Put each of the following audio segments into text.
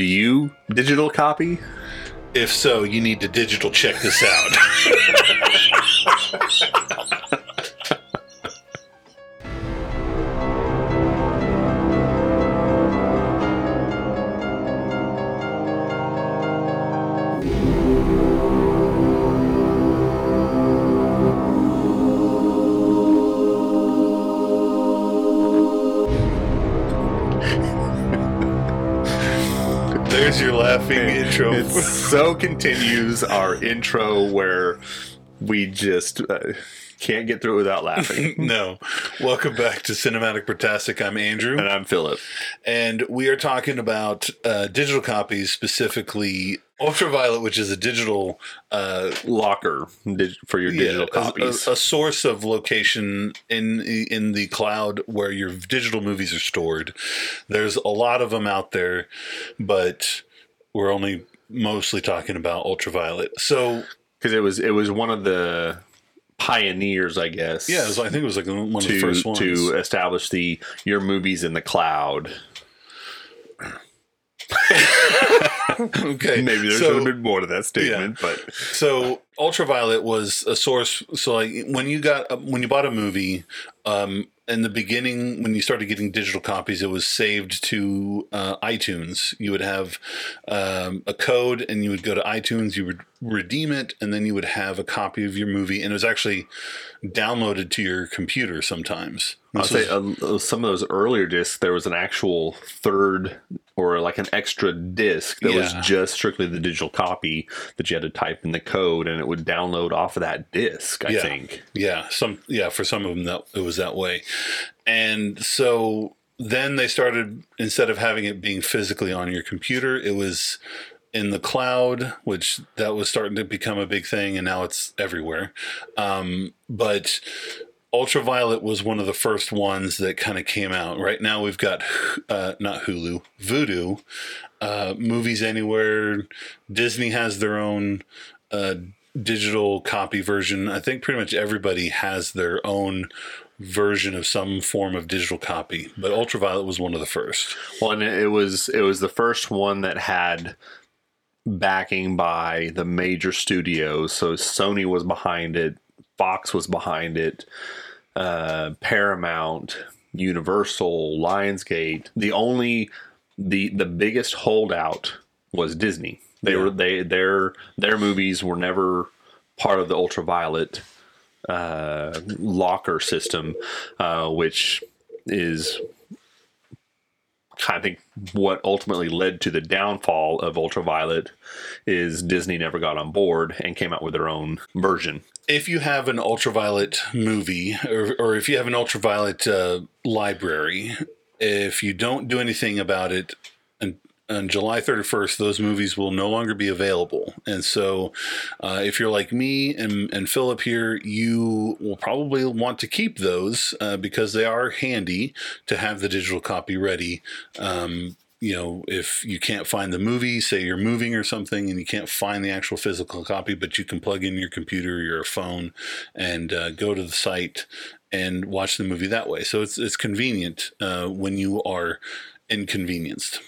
Do you digital copy? If so, you need to digital check this out. Intro. It so continues our intro where we just uh, can't get through it without laughing. no. Welcome back to Cinematic Brotastic. I'm Andrew. and I'm Philip. And we are talking about uh, digital copies, specifically Ultraviolet, which is a digital uh, Locker dig- for your digital yeah, copies. A, a source of location in in the cloud where your digital movies are stored. There's a lot of them out there, but we're only mostly talking about Ultraviolet. So Because it was it was one of the pioneers, I guess. yeah, was, I think it was like one of the to first ones. to establish the your movies in the cloud. okay, Maybe there so, should have been more to that statement, but So ultraviolet was a source. So like when you got when you bought a movie, um, in the beginning when you started getting digital copies, it was saved to uh, iTunes. You would have um, a code, and you would go to iTunes. You would redeem it, and then you would have a copy of your movie, and it was actually downloaded to your computer sometimes. I'll say uh, some of those earlier discs, there was an actual third or like an extra disc that was just strictly the digital copy that you had to type in the code and it would download off of that disc, I Yeah. think. Yeah, some yeah, for some of them that it was that way. And so then they started instead of having it being physically on your computer, it was in the cloud, which that was starting to become a big thing and now it's everywhere. Um, but Ultraviolet was one of the first ones that kind of came out. Right now we've got uh, not Hulu, Vudu, uh, Movies Anywhere. Disney has their own uh, digital copy version. I think pretty much everybody has their own version of some form of digital copy, but Ultraviolet was one of the first. Well, and it was it was the first one that had backing by the major studios. So Sony was behind it, Fox was behind it, uh, Paramount, Universal, Lionsgate. The only the the biggest holdout was Disney. They were they their their movies were never part of the ultraviolet uh, locker system, uh, which is I think what ultimately led to the downfall of Ultraviolet is Disney never got on board and came out with their own version. If you have an Ultraviolet movie, or, or if you have an Ultraviolet uh, library, if you don't do anything about it, on July 31st, those movies will no longer be available. And so, uh, if you're like me and, and Philip here, you will probably want to keep those uh, because they are handy to have the digital copy ready. Um, you know, if you can't find the movie, say you're moving or something, and you can't find the actual physical copy, but you can plug in your computer or your phone and uh, go to the site and watch the movie that way. So it's it's convenient uh, when you are inconvenienced.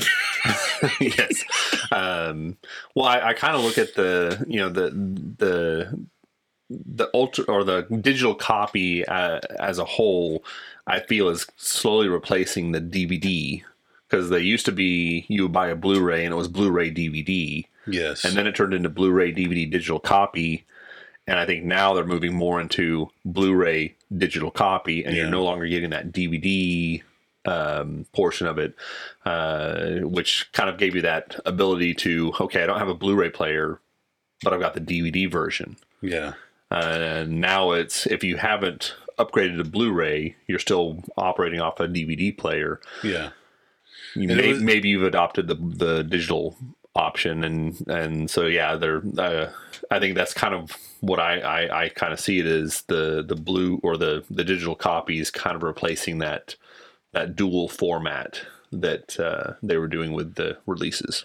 yes. Um, well, I, I kind of look at the you know the the the ultra or the digital copy uh, as a whole. I feel is slowly replacing the DVD because they used to be you would buy a Blu-ray and it was Blu-ray DVD, Yes, and then it turned into Blu-ray DVD digital copy. And I think now they're moving more into Blu-ray digital copy, and Yeah. you're no longer getting that DVD um, portion of it, uh, which kind of gave you that ability to okay, I don't have a Blu-ray player, but I've got the DVD version. yeah, Uh, now it's if you haven't upgraded to Blu-ray, you're still operating off a DVD player. yeah. You may, was- maybe you've adopted the the digital option, and and so yeah, they're. Uh, I think that's kind of what I I, I kind of see it as the the blue or the the digital copies kind of replacing that that dual format that uh, they were doing with the releases.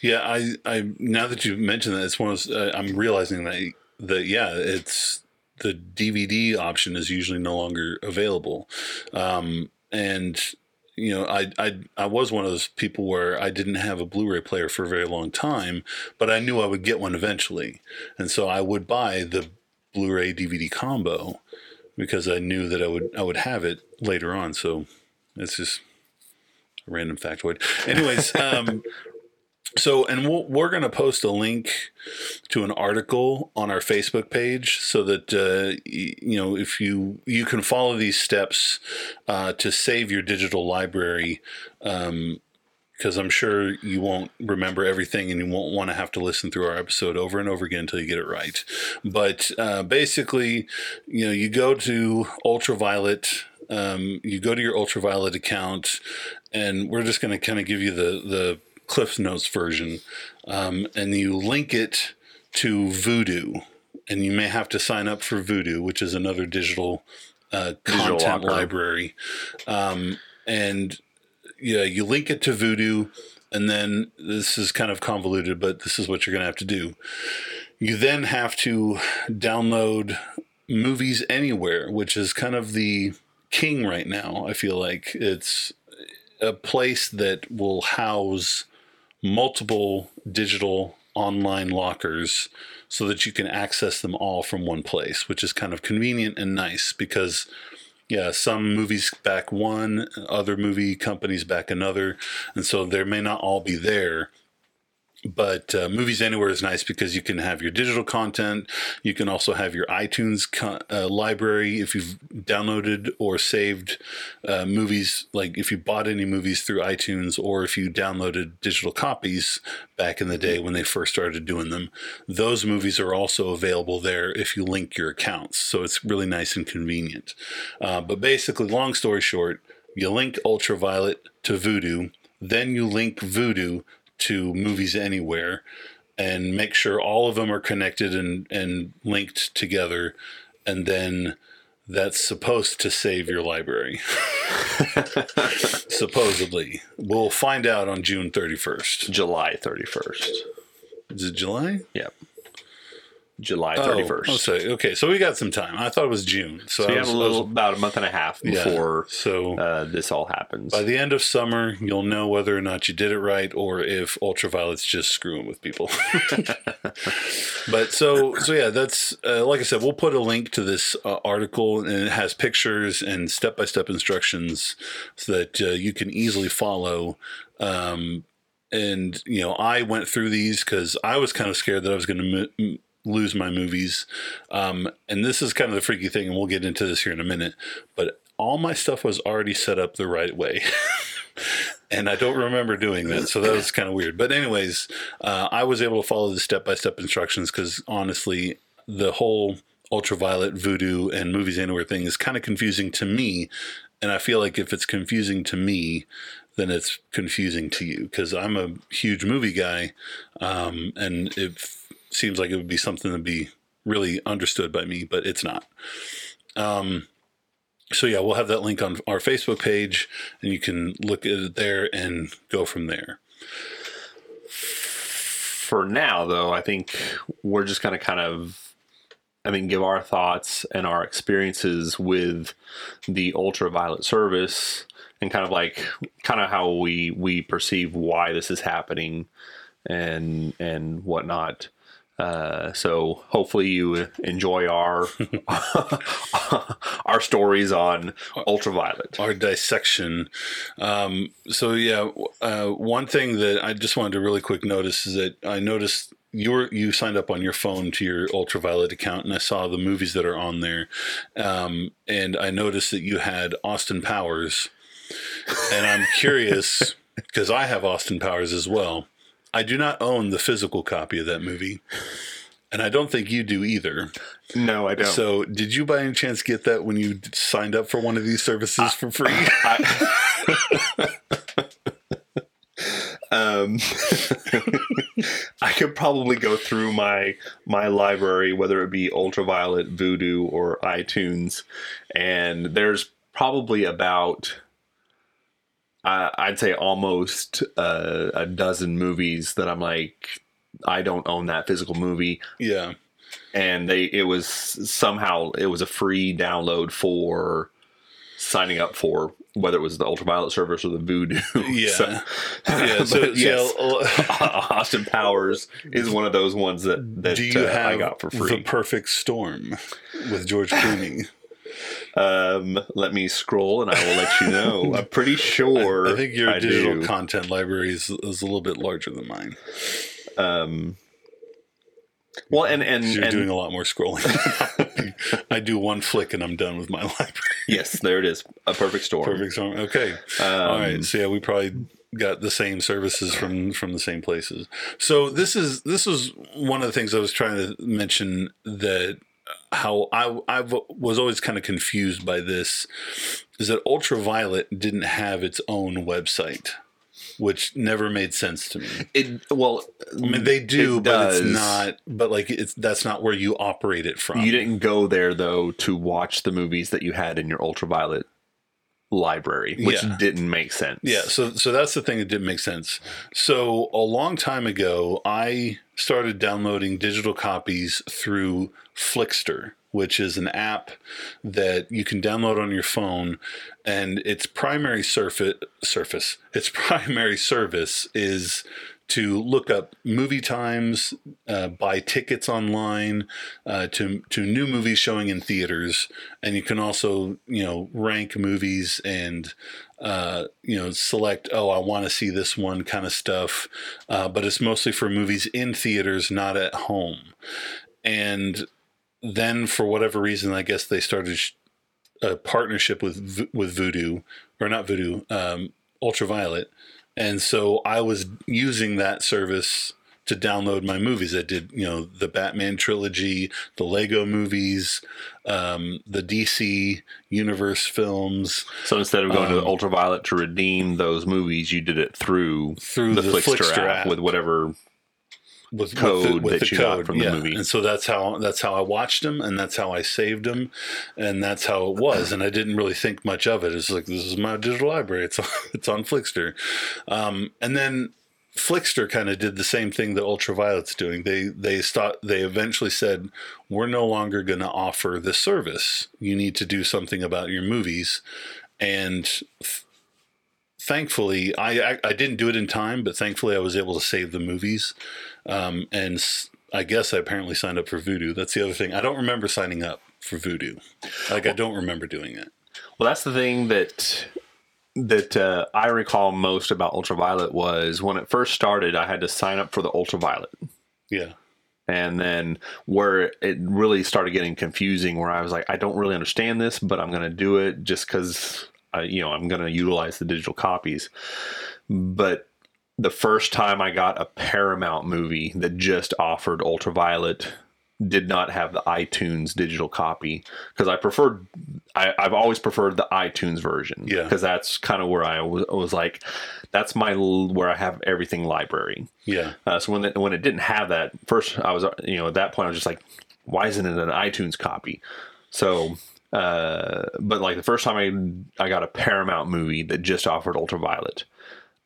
Yeah, I, I now that you mentioned that, it's one of those, uh, I'm realizing that that yeah, it's the DVD option is usually no longer available, um, and you know, I, I I was one of those people where I didn't have a Blu-ray player for a very long time, but I knew I would get one eventually, and so I would buy the Blu-ray DVD combo because I knew that I would I would have it later on. So it's just a random factoid. Anyways, um, so and we'll, we're going to post a link to an article on our Facebook page so that uh, y- you know if you you can follow these steps uh, to save your digital library. Um, because I'm sure you won't remember everything and you won't want to have to listen through our episode over and over again until you get it right. But uh, basically, you know, you go to Ultraviolet, um, you go to your Ultraviolet account, and we're just going to kind of give you the the Cliff Notes version, um, and you link it to Vudu, and you may have to sign up for Vudu, which is another digital uh, content locker. library, um, and yeah, you link it to Vudu, and then this is kind of convoluted, but this is what you're going to have to do. You then have to download Movies Anywhere, which is kind of the king right now. I feel like it's a place that will house multiple digital online lockers so that you can access them all from one place, which is kind of convenient and nice because yeah, some movies back one, other movie companies back another, and so there may not all be there. But uh, Movies Anywhere is nice because you can have your digital content. You can also have your iTunes uh, library if you've downloaded or saved uh, movies. Like if you bought any movies through iTunes or if you downloaded digital copies back in the day when they first started doing them, those movies are also available there if you link your accounts. So it's really nice and convenient. Uh, but basically, long story short, you link Ultraviolet to Vudu, then you link Vudu to Movies Anywhere, and make sure all of them are connected and, and linked together, and then that's supposed to save your library. Supposedly. We'll find out on June 31st. July 31st. Is it July? Yep. July Oh, 31st. Oh, so, okay, so we got some time. I thought it was June. So, so I you was, have a I was- little, about a month and a half yeah. before So uh, this all happens. by the end of summer, you'll know whether or not you did it right or if ultraviolet's just screwing with people. but so so yeah, that's uh, like I said, we'll put a link to this uh, article and it has pictures and step by step instructions so that uh, you can easily follow. Um, and you know, I went through these because I was kind of scared that I was going to. M- lose my movies. Um, and this is kind of the freaky thing and we'll get into this here in a minute but all my stuff was already set up the right way. And I don't remember doing that, so that was kind of weird. But anyways, uh, I was able to follow the step by step instructions because honestly, the whole ultraviolet Vudu and movies anywhere thing is kind of confusing to me, and I feel like if it's confusing to me, then it's confusing to you because I'm a huge movie guy, um, and it f- seems like it would be something to be really understood by me, but it's not. Um, so yeah, we'll have that link on our Facebook page, and you can look at it there and go from there. for now, though, I think we're just to kind of, I mean, give our thoughts and our experiences with the ultraviolet service and kind of like, kind of how we we perceive why this is happening and and whatnot. Uh, so hopefully you enjoy our our stories on ultraviolet. Our dissection. Um, so yeah, uh, one thing that I just wanted to really quick notice is that I noticed your you signed up on your phone to your ultraviolet account, and I saw the movies that are on there, um, and I noticed that you had Austin Powers, and I'm curious because I have Austin Powers as well. I do not own the physical copy of that movie, and I don't think you do either. No, I don't. So, did you by any chance get that when you signed up for one of these services for free? um, I could probably go through my my library, whether it be Ultraviolet, Vudu, or iTunes, and there's probably about uh, I'd say almost uh, a dozen movies that I'm like I don't own that physical movie, yeah. and they it was somehow it was a free download for signing up for whether it was the ultraviolet service or the Vudu. Yeah. So- Yeah. So, yes, yeah, Austin Powers is one of those ones that that do you uh, have I got for free the perfect storm with George Clooney? Um, let me scroll and I will let you know. I'm pretty sure. I think your I digital do. content library is, is a little bit larger than mine. um, well, and and, You're and doing a lot more scrolling. I do one flick and I'm done with my library. yes, there it is. A perfect storm. Perfect storm. Okay. Um, All right. So yeah, we probably got the same services from from the same places. So this is this was one of the things I was trying to mention that how I I was always kind of confused by this is that Ultraviolet didn't have its own website, which never made sense to me. It well, I mean, they do, It but it's not. But like, it's that's not where you operate it from. you didn't go there though to watch the movies that you had in your ultraviolet library, which Yeah. didn't make sense. Yeah, so so that's the thing that didn't make sense. So a long time ago, I started downloading digital copies through Flixster, which is an app that you can download on your phone, and its primary surface surface its primary service is to look up movie times, uh, buy tickets online uh, to to new movies showing in theaters, and you can also you know rank movies and uh, you know select oh I want to see this one kind of stuff, uh, but it's mostly for movies in theaters, not at home. And then for whatever reason, I guess they started a partnership with with Vudu or not Vudu, um, Ultraviolet, and so I was using that service to download my movies. I did, you know, the Batman trilogy, the Lego movies, um, the DC universe films So instead of going to the Um, ultraviolet to redeem those movies, you did it through through the, the, Flixster, Flixster, app, app with whatever. With code with that you got from the movie. And so that's how that's how I watched them, and that's how I saved them, and that's how it was. And I didn't really think much of it. It's like this is my digital library. It's on, it's on Flixster, um, and then Flixster kind of did the same thing that Ultraviolet's doing. They they start they eventually said we're no longer going to offer this service. You need to do something about your movies, and thankfully I, I I didn't do it in time, but thankfully I was able to save the movies. Um, and s- I guess I apparently signed up for Vudu. That's the other thing. I don't remember signing up for Vudu. Like I don't remember doing it. Well, that's the thing that that uh, I recall most about ultraviolet was when it first started. I had to sign up for the ultraviolet, Yeah. and then where it really started getting confusing, where I was like, I don't really understand this, but I'm going to do it just because uh, you know I'm going to utilize the digital copies. But the first time I got a Paramount movie that just offered ultraviolet did not have the iTunes digital copy because I preferred I, I've always preferred the iTunes version Yeah. because that's kind of where I was, was like that's my where I have everything library Yeah. uh, so when it, when it didn't have that first I was you know at that point I was just like why isn't it an iTunes copy so uh, but like the first time I I got a Paramount movie that just offered ultraviolet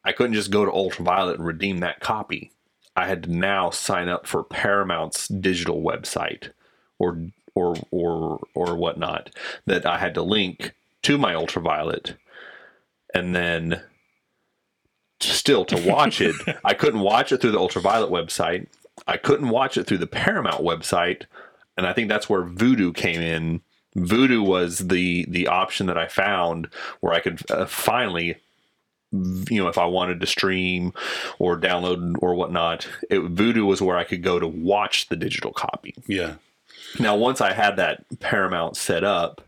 I couldn't just go to ultraviolet and redeem that copy. I had to now sign up for Paramount's digital website or or or or whatnot that I had to link to my ultraviolet and then still to watch it. I couldn't watch it through the ultraviolet website. I couldn't watch it through the Paramount website. And I think that's where Vudu came in Vudu was the the option that I found where I could uh, finally you know, if I wanted to stream or download or whatnot, it, Vudu was where I could go to watch the digital copy. Yeah. Now, once I had that Paramount set up,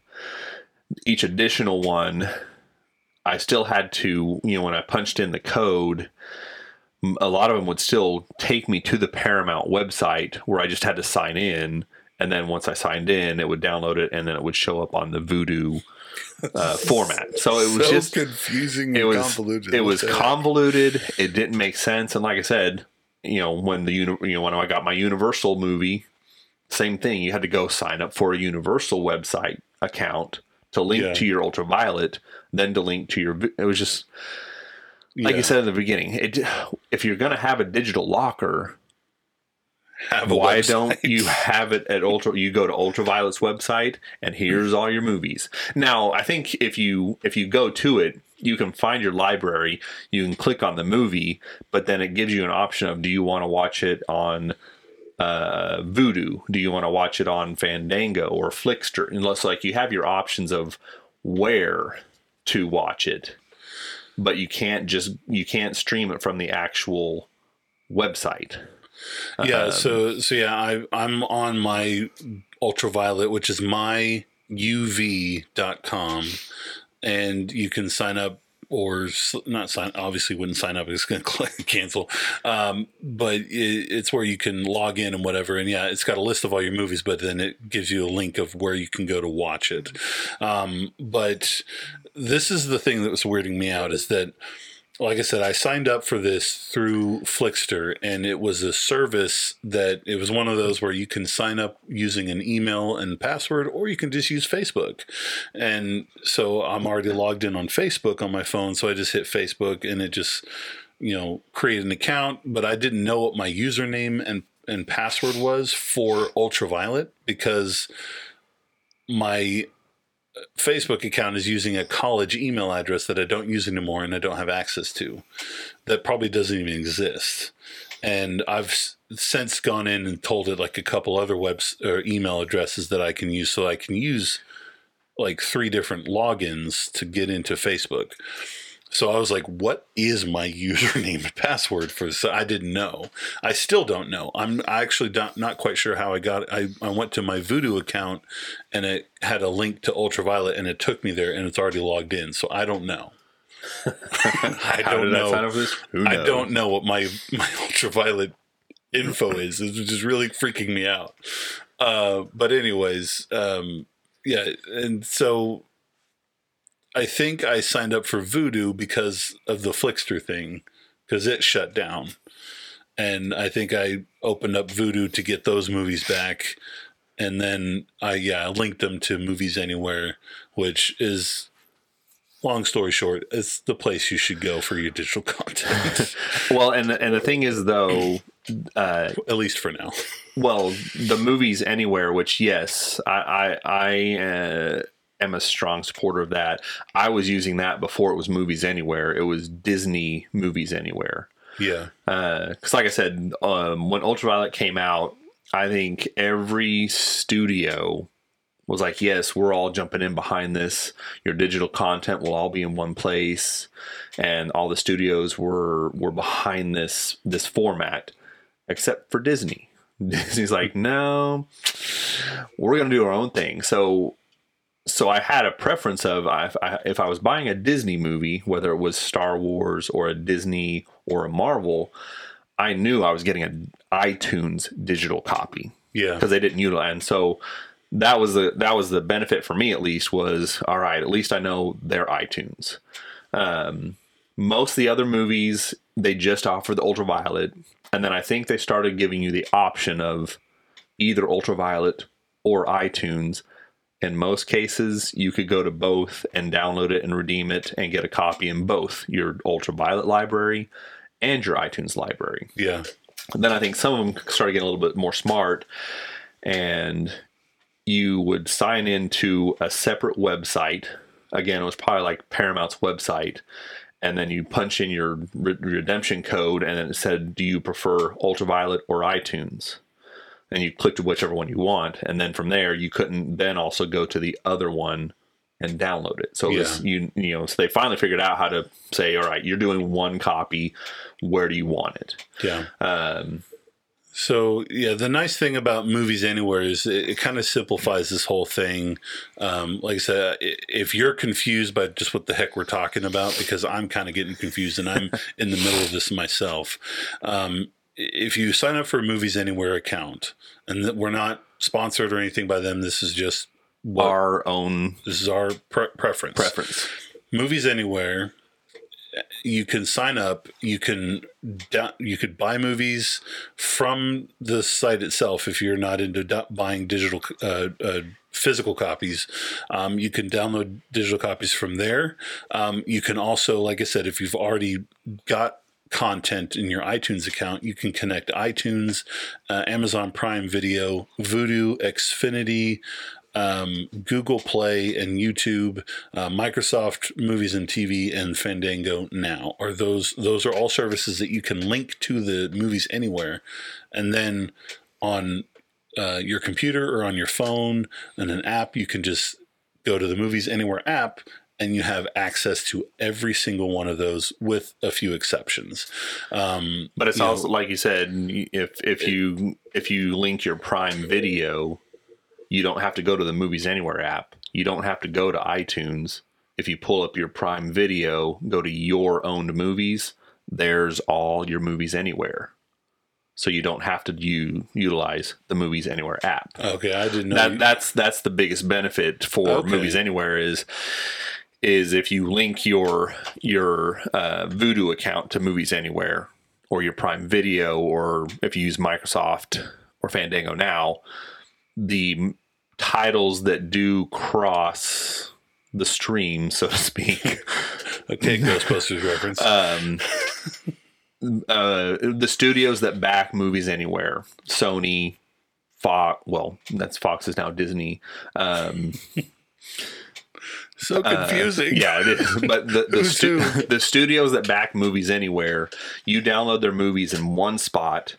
each additional one, I still had to, you know, when I punched in the code, A lot of them would still take me to the Paramount website where I just had to sign in. And then once I signed in, it would download it and then it would show up on the Vudu uh, format. So it was so just confusing it was convoluted. it was convoluted. It didn't make sense, and like I said, you know, when the you know when I got my Universal movie, same thing. You had to go sign up for a Universal website account to link Yeah. to your Ultraviolet, then to link to your. It was just like Yeah. you said in the beginning. It if you're going to have a digital locker, have a Why website. don't you have it at Ultra? You go to Ultraviolet's website, and here's all your movies. Now, I think if you if you go to it, you can find your library. You can click on the movie, but then it gives you an option of do you want to watch it on uh, Vudu? Do you want to watch it on Fandango or Flixster? Unless like you have your options of where to watch it, but you can't just you can't stream it from the actual website. Yeah, Um, so so yeah, I I'm on my ultraviolet, which is myuv.com and you can sign up or not sign obviously wouldn't sign up it's going to cancel um, but it, it's where you can log in and whatever and yeah it's got a list of all your movies but then it gives you a link of where you can go to watch it. Um, but this is the thing that was weirding me out is that like I said, I signed up for this through Flixster, and it was a service that it was one of those where you can sign up using an email and password, or you can just use Facebook. And so I'm already logged in on Facebook on my phone, so I just hit Facebook, and it just, you know, create an account. But I didn't know what my username and and password was for Ultraviolet because my Facebook account is using a college email address that I don't use anymore and I don't have access to. That probably doesn't even exist. And I've since gone in and told it like a couple other webs or email addresses that I can use, so I can use like three different logins to get into Facebook. So I was like, "What is my username and password for this?" I didn't know. I still don't know. I'm I actually not, not quite sure how I got. It. I I went to my Vudu account, and it had a link to Ultraviolet, and it took me there, and it's already logged in. So I don't know. I don't I know. up for this? Who I don't know what my my Ultraviolet info is, which is really freaking me out. Uh, but anyways, um, yeah, and so I think I signed up for Vudu because of the Flixster thing, because it shut down. And I think I opened up Vudu to get those movies back. And then I, yeah, linked them to Movies Anywhere, which is, long story short, it's the place you should go for your digital content, Well, and and the thing is though, uh, at least for now. well, the movies anywhere, which yes, I I, I uh, am a strong supporter of that. I was using that before it was movies anywhere. It was Disney movies anywhere. Yeah. because like I said, um, when Ultraviolet came out, I think every studio was like, "Yes, we're all jumping in behind this. Your digital content will all be in one place," and all the studios were were behind this this format, except for Disney. Disney's like, "No, we're going to do our own thing." So so I had a preference of if I, if I was buying a Disney movie, whether it was Star Wars or a Disney or a Marvel, I knew I was getting an iTunes digital copy Yeah. because they didn't utilize. And so that was the that was the benefit for me at least was all right. At least I know their iTunes. Um, most of the other movies they just offer the ultraviolet, and then I think they started giving you the option of either ultraviolet or iTunes. In most cases, you could go to both and download it and redeem it and get a copy in both your ultraviolet library and your iTunes library. Yeah. And then I think some of them started getting a little bit more smart, and you would sign into a separate website. Again, it was probably like Paramount's website, and then you punch in your re- redemption code, and then it said, "Do you prefer Ultraviolet or iTunes?" And you clicked whichever one you want, and then from there you couldn't then also go to the other one and download it. So it was, you you know, so they finally figured out how to say, "All right, you're doing one copy. Where do you want it?" Yeah. Um, So yeah, the nice thing about movies anywhere is it, it kind of simplifies this whole thing. Um, like I said, if you're confused by just what the heck we're talking about, because I'm kind of getting confused and I'm in the middle of this myself. Um, if you sign up for a Movies Anywhere account, and that we're not sponsored or anything by them, this is just what our own this is our pre- preference. preference. Movies Anywhere. You can sign up. You can you could buy movies from the site itself if you're not into buying digital uh, uh, physical copies. Um, you can download digital copies from there. Um, you can also, like I said, if you've already got content in your iTunes account, you can connect iTunes, uh, Amazon Prime Video, Vudu, Xfinity, um, Google Play, and YouTube, uh, Microsoft Movies and TV, and Fandango Now. Are those those are all services that you can link to the movies anywhere, and then on uh, your computer or on your phone and an app, you can just go to the Movies Anywhere app and you have access to every single one of those with a few exceptions. Um, But it's you know, also like you said, if if you if you link your Prime Video, you don't have to go to the Movies Anywhere app. You don't have to go to iTunes. If you pull up your Prime Video, go to your owned movies. There's all your movies anywhere, so you don't have to u- utilize the Movies Anywhere app. okay, I didn't know. that you- that's that's the biggest benefit for Okay. movies anywhere is is if you link your your uh, Vudu account to movies anywhere or your prime video or if you use microsoft or fandango now the titles that do cross the stream so to speak okay, Ghostbusters reference. um, uh, the studios that back movies anywhere sony fox well that's fox is now disney um, so Uh, confusing. yeah, it is. But the the, stu- the studios that back movies anywhere, you download their movies in one spot,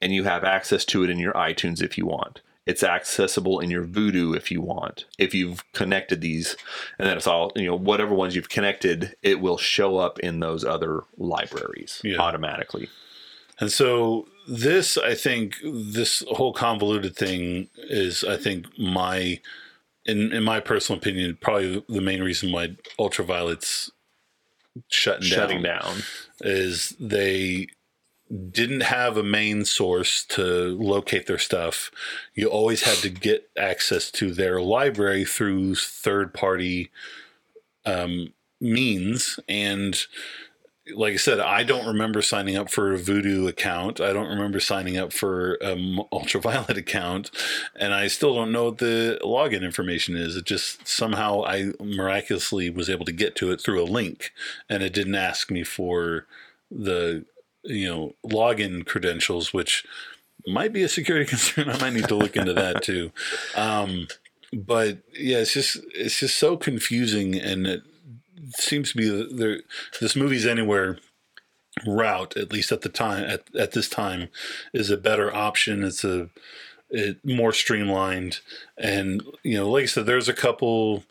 and you have access to it in your iTunes if you want. It's accessible in your Vudu if you want. If you've connected these, and then it's all you know, whatever ones you've connected, it will show up in those other libraries Yeah. automatically. And so this, I think, this whole convoluted thing is, I think, my, in in my personal opinion, probably the main reason why Ultraviolet's shutting, Shutting down, down. is they didn't have a main source to locate their stuff. You always had to get access to their library through third party um, means. And like I said, I don't remember signing up for a Vudu account. I don't remember signing up for an Ultraviolet account, and I still don't know what the login information is. It just somehow I miraculously was able to get to it through a link, and it didn't ask me for the you know login credentials, which might be a security concern. I might need to look into that too. Um, but yeah, it's just it's just so confusing, and it seems to be the, the this movie's anywhere route at least at the time at, at this time is a better option. It's a it more streamlined. And you know like i said there's a couple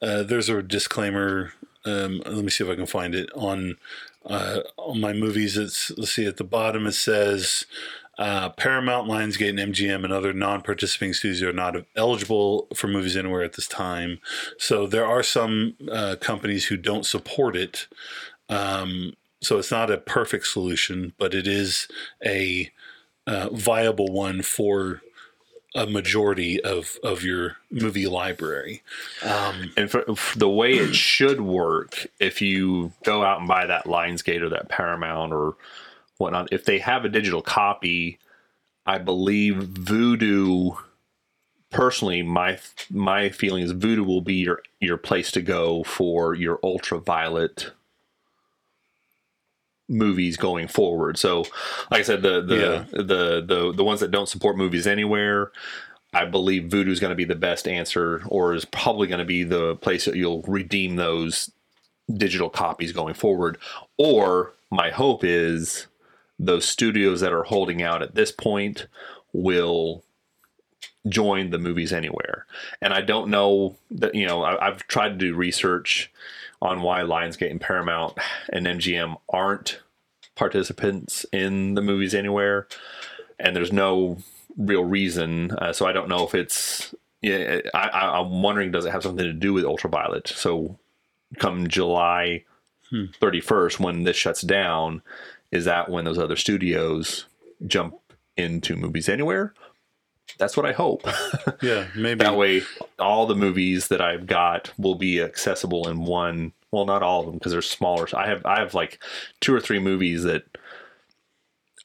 uh, there's a disclaimer um, let me see if i can find it on uh, on my movies. It's let's see at the bottom it says uh, Paramount, Lionsgate, and MGM and other non-participating studios are not eligible for movies anywhere at this time. So there are some uh, companies who don't support it. Um, so it's not a perfect solution, but it is a uh, viable one for a majority of, of your movie library. Um, And for, for the way it should work, if you go out and buy that Lionsgate or that Paramount or whatnot, if they have a digital copy, I believe Vudu. Personally, my my feeling is Vudu will be your your place to go for your ultraviolet movies going forward. So, like I said, the the Yeah. the, the the ones that don't support movies anywhere, I believe Vudu is going to be the best answer, or is probably going to be the place that you'll redeem those digital copies going forward. Or my hope is those studios that are holding out at this point will join the movies anywhere. And I don't know that you know I, I've tried to do research on why Lionsgate and Paramount and MGM aren't participants in the movies anywhere, and there's no real reason. Uh, so I don't know if it's. Yeah, I, I, I'm wondering does it have something to do with ultraviolet? So, come July 31st, when this shuts down, is that when those other studios jump into movies anywhere? That's what I hope. yeah, maybe. that way, all the movies that I've got will be accessible in one. Well, not all of them because they're smaller. I have I have like two or three movies that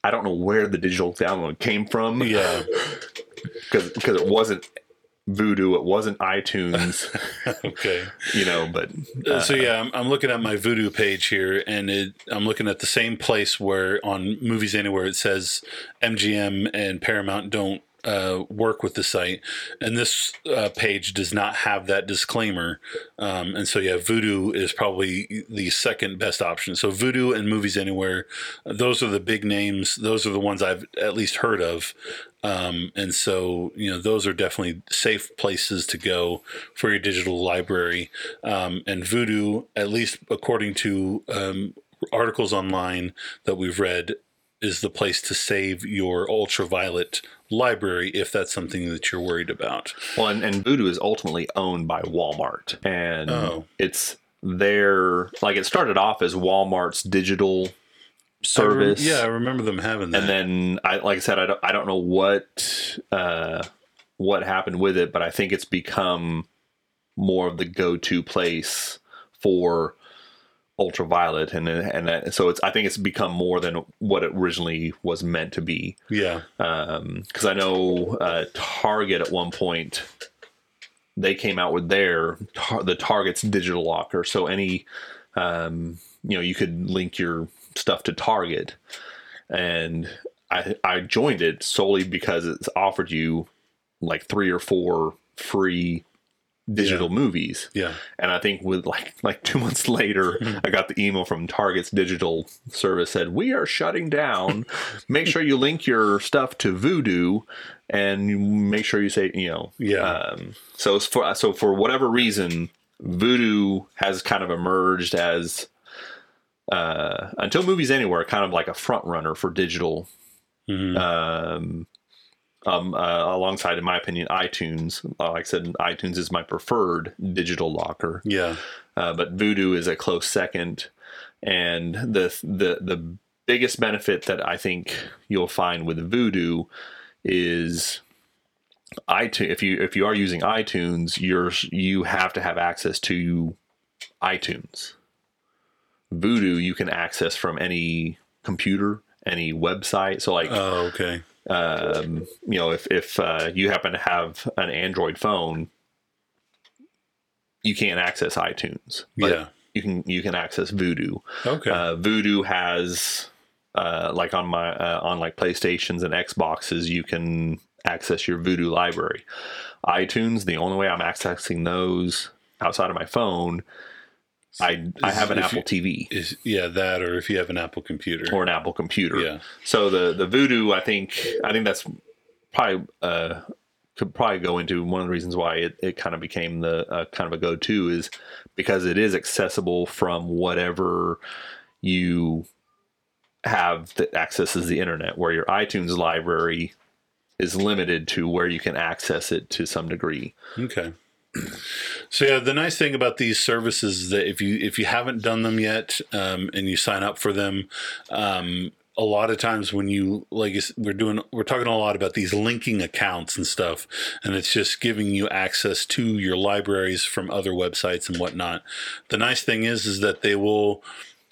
I don't know where the digital download came from Yeah, because because it wasn't Vudu. It wasn't iTunes. okay. you know, but Uh, so yeah, I'm, I'm looking at my Vudu page here, and it, I'm looking at the same place where on Movies Anywhere it says MGM and Paramount don't uh, work with the site, and this uh, page does not have that disclaimer. Um, and so yeah, Vudu is probably the second best option. So Vudu and Movies Anywhere, those are the big names. Those are the ones I've at least heard of. Um, and so, you know, those are definitely safe places to go for your digital library. Um, and Vudu, at least according to um, articles online that we've read, is the place to save your ultraviolet library if that's something that you're worried about. well, and, and Vudu is ultimately owned by Walmart, and Oh. it's their like it started off as Walmart's digital I rem- service. yeah, I remember them having that. and then I like I said I don't I don't know what uh what happened with it but I think it's become more of the go-to place for ultraviolet and and that, so it's I think it's become more than what it originally was meant to be yeah, Um because I know uh, Target at one point they came out with their tar- the Target's digital locker. So any um, you know you could link your stuff to Target, and I I joined it solely because it's offered you like three or four free digital movies. Yeah, and I think with like like two months later, I got the email from Target's digital service said we are shutting down. make sure you link your stuff to Vudu, and you make sure you say you know Yeah. Um, so for so for whatever reason, Vudu has kind of emerged as uh, until movies anywhere, kind of like a front runner for digital. Mhm. Um, um, uh, alongside, in my opinion, iTunes. Uh, like I said, iTunes is my preferred digital locker yeah, uh, but Vudu is a close second. And the the the biggest benefit that I think you'll find with Vudu is iTunes. If you if you are using iTunes, you're you have to have access to iTunes. Vudu you can access from any computer, any website. So like Oh, okay. um, you know, if if uh, you happen to have an Android phone, you can't access iTunes. But Yeah. you can you can access Vudu. Okay. Uh, Vudu has uh, like on my uh, on like PlayStations and Xboxes, you can access your Vudu library. iTunes, the only way I'm accessing those outside of my phone, I I have an If Apple you- TV Is yeah that or if you have an Apple computer. or an Apple computer. yeah. So the the Vudu, I think, I think that's probably uh, could probably go into one of the reasons why it, it kind of became the uh, kind of a go to is because it is accessible from whatever you have that accesses the internet. Where your iTunes library is limited to where you can access it to some degree. Okay. So yeah, the nice thing about these services is that if you if you haven't done them yet um, and you sign up for them, um, a lot of times when you like we're doing we're talking a lot about these linking accounts and stuff, and it's just giving you access to your libraries from other websites and whatnot. The nice thing is is that they will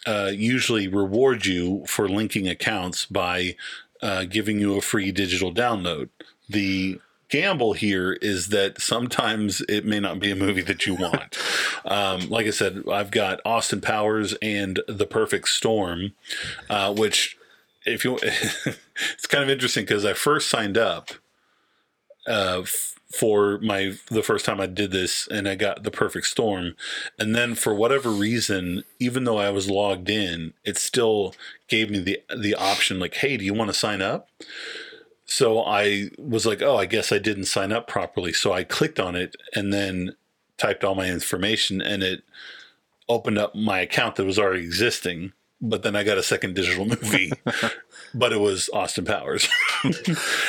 uh, usually reward you for linking accounts by uh, giving you a free digital download. The gamble here is that sometimes it may not be a movie that you want. um, like I said, I've got Austin Powers and The Perfect Storm, uh, which if you, it's kind of interesting because I first signed up uh, f- for my the first time I did this, and I got The Perfect Storm, and then for whatever reason, even though I was logged in, it still gave me the the option like, "Hey, do you want to sign up?" So I was like, oh, I guess I didn't sign up properly. So I clicked on it and then typed all my information and it opened up my account that was already existing. But then I got a second digital movie, but it was Austin Powers.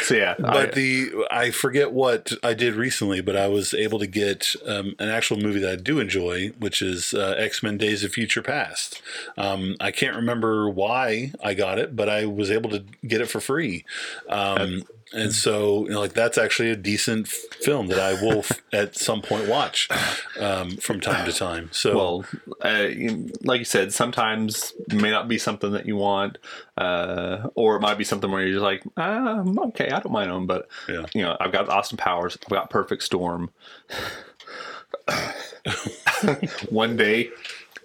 So yeah, but I- the I forget what I did recently, but I was able to get um, an actual movie that I do enjoy, which is uh, X Men: Days of Future Past. Um, I can't remember why I got it, but I was able to get it for free. Um, and so you know, like that's actually a decent film that I will f- at some point watch um, from time to time. So Well, uh, like you said, sometimes it may not be something that you want, uh, or it might be something where you're just like, um, okay, I don't mind them, but Yeah. you know, I've got Austin Powers, I've got Perfect Storm. one day,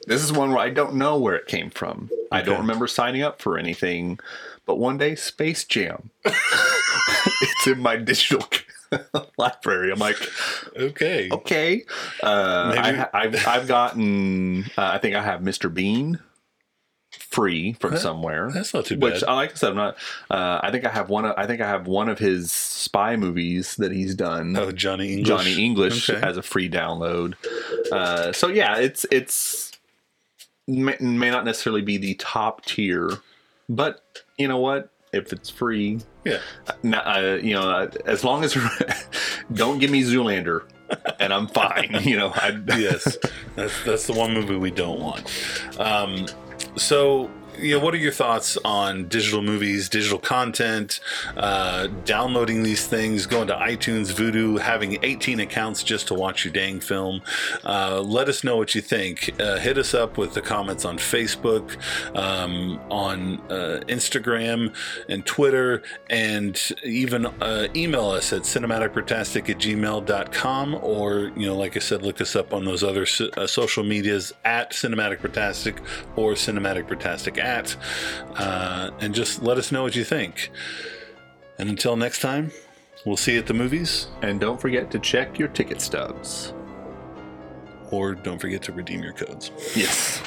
this is one where I don't know where it came from. I don't remember signing up for anything, but one day, Space Jam. it's in my digital library. I'm like, okay, okay. Uh, I, I've, I've gotten, uh, I think I have Mr. Bean free from somewhere. that's not too bad. Which, uh, like I said, I'm not. Uh, I think I have one. Of, I think I have one of his spy movies that he's done. oh, Johnny English. Johnny English Okay. as a free download. Uh, so yeah, it's it's may, may not necessarily be the top tier, but you know what? If it's free, yeah. uh, you know, as long as don't give me Zoolander, and I'm fine. You know, I, yes, that's that's the one movie we don't want. Um, so, you know, what are your thoughts on digital movies, digital content, uh, downloading these things, going to iTunes, Vudu, having 18 accounts just to watch your dang film? Uh, let us know what you think. Uh, hit us up with the comments on Facebook, um, on uh, Instagram, and Twitter, and even uh, email us at cinematicbrotastic at gmail.com or, you know, like I said, look us up on those other so- uh, social medias at Cinematic Brotastic or Cinematic Brotastic at, uh, and just let us know what you think. And until next time, we'll see you at the movies, and don't forget to check your ticket stubs. or don't forget to redeem your codes. Yes.